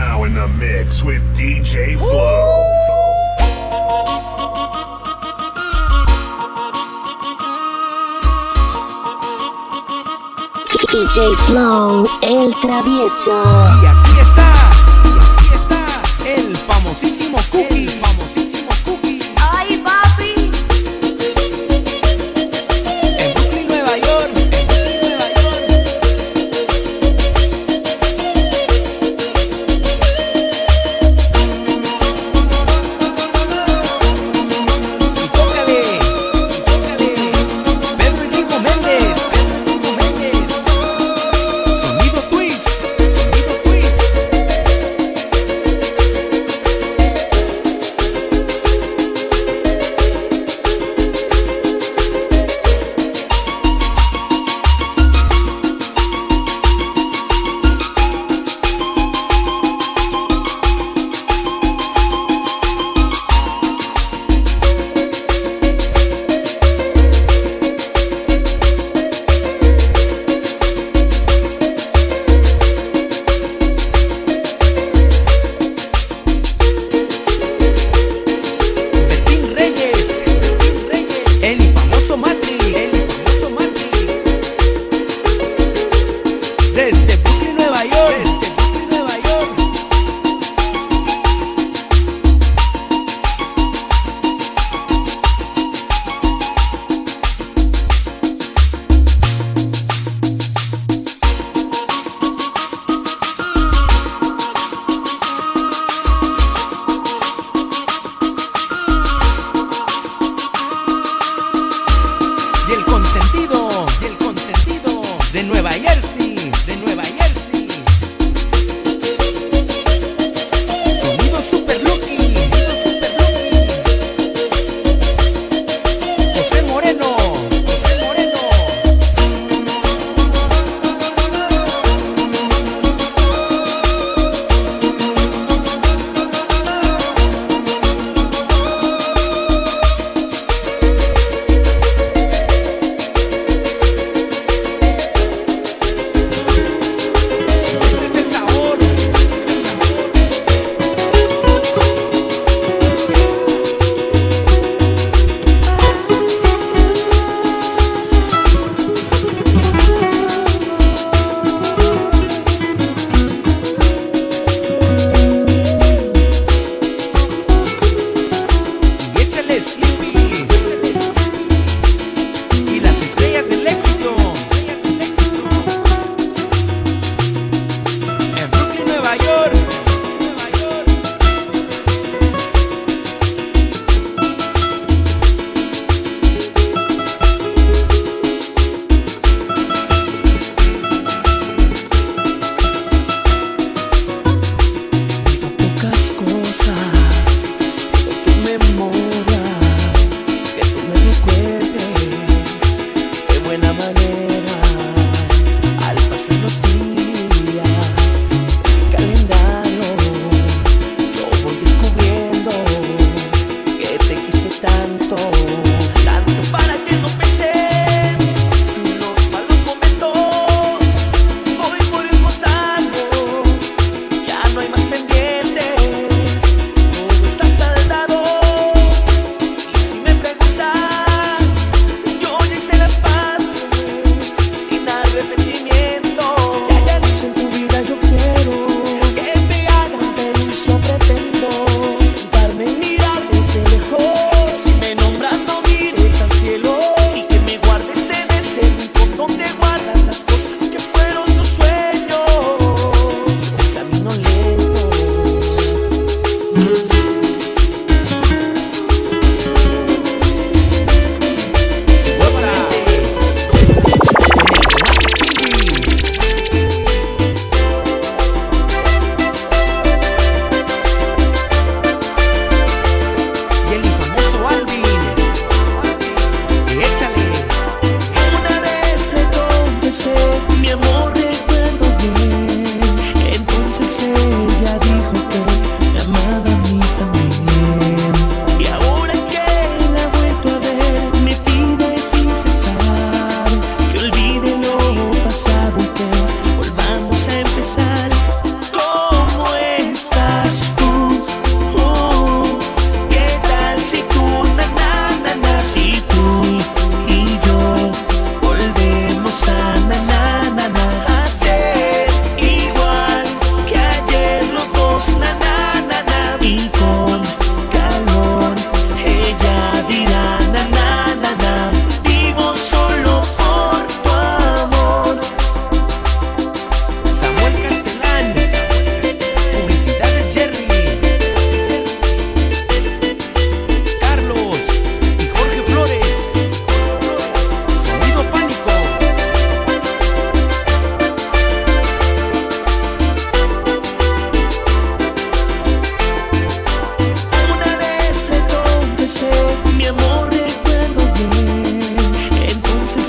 now in the mix with DJ Flow. DJ Flow, el travieso. Y aquí está, y aquí está el famosísimo Cookie.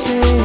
você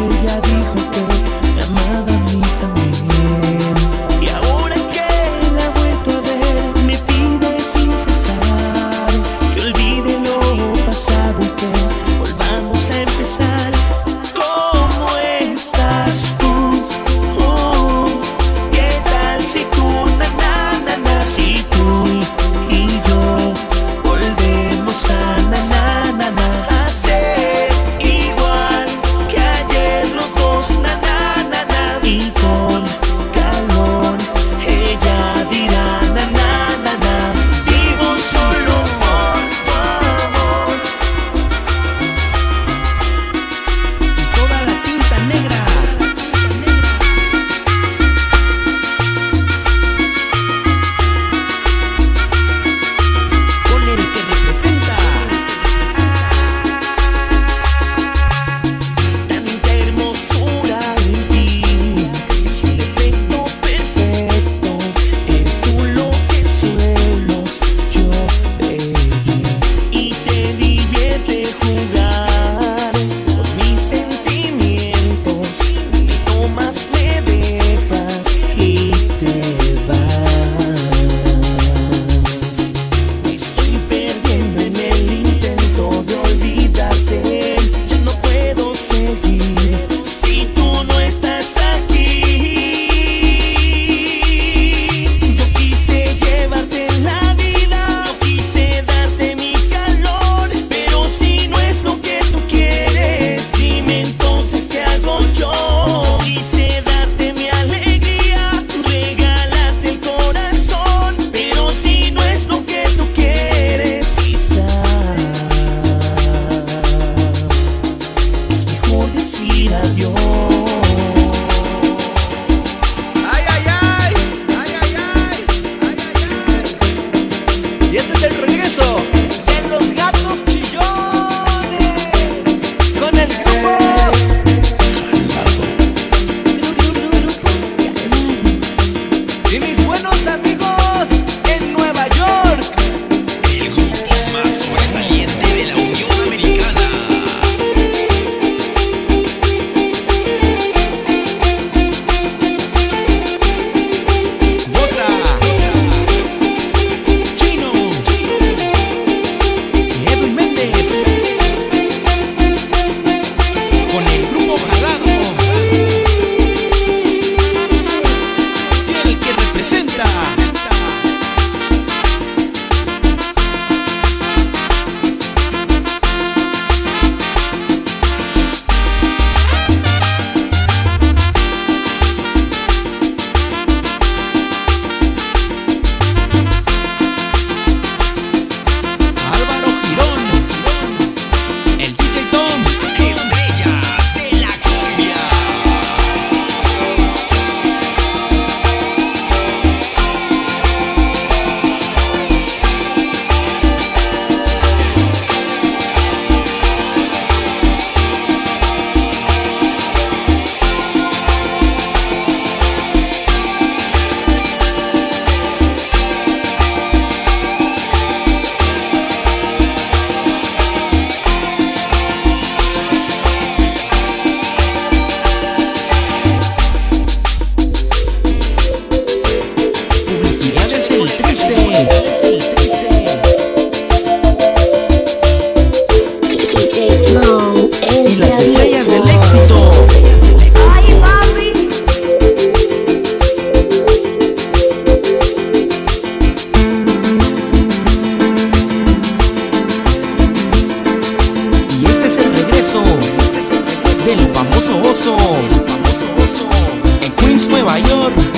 Nueva York.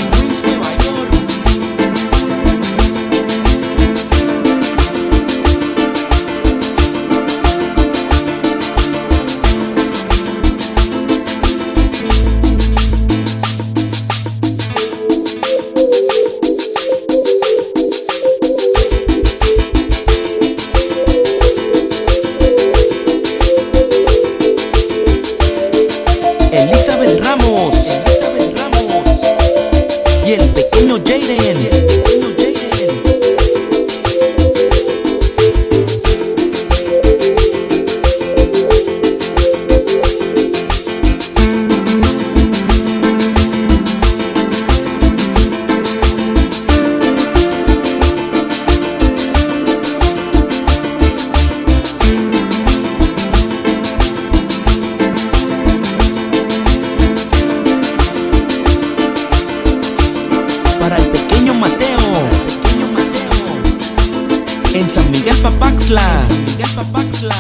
En San Miguel Papaxla. San Miguel Papaxla.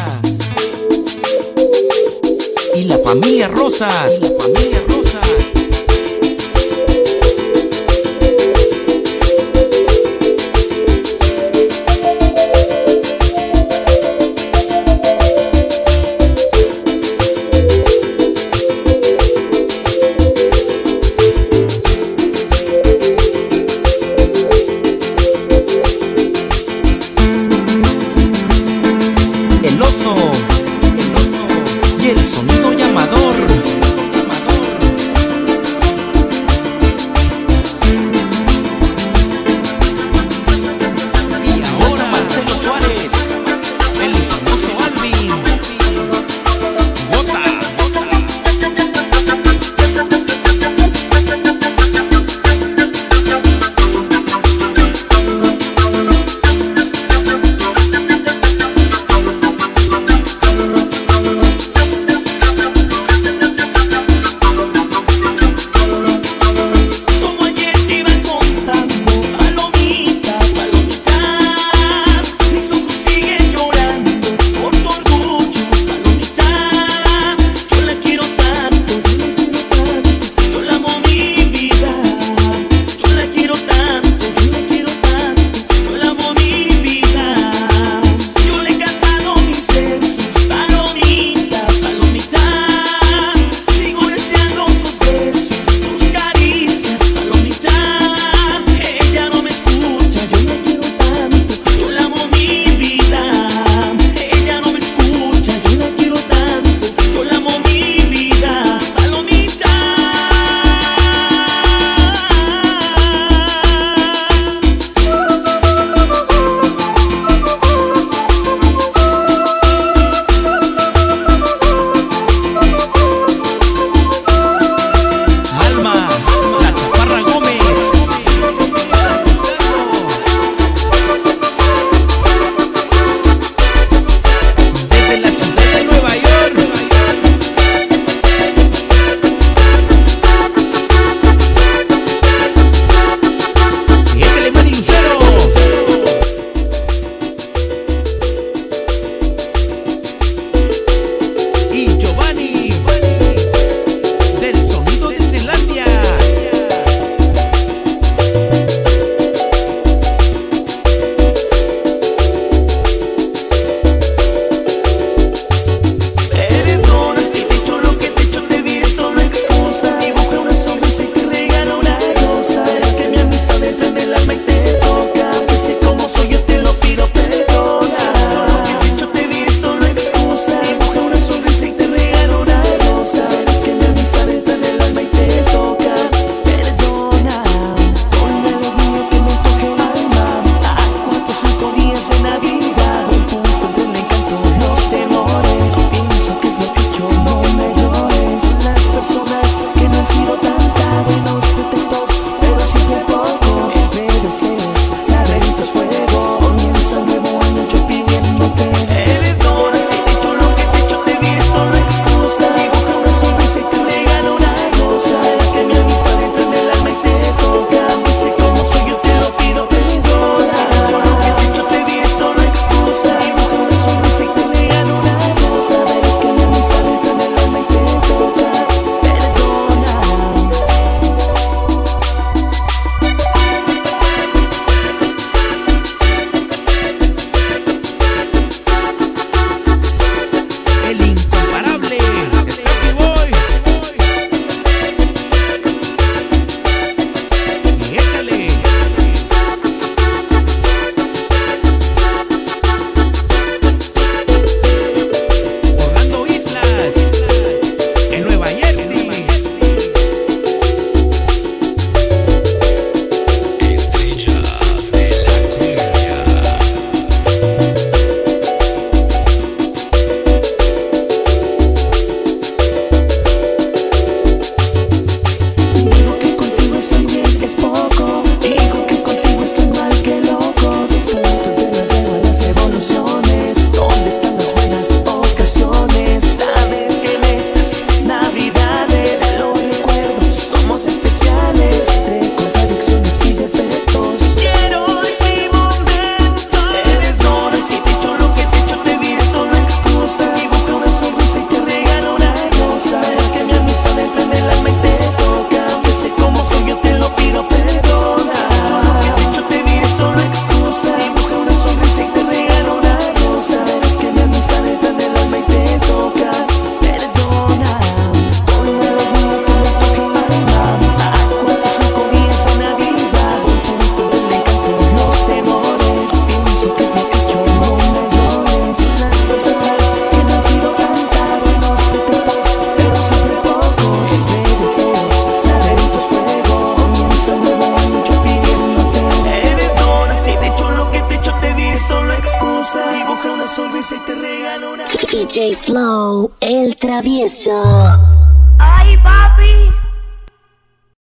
Y la familia Rosas. Y la familia Rosas.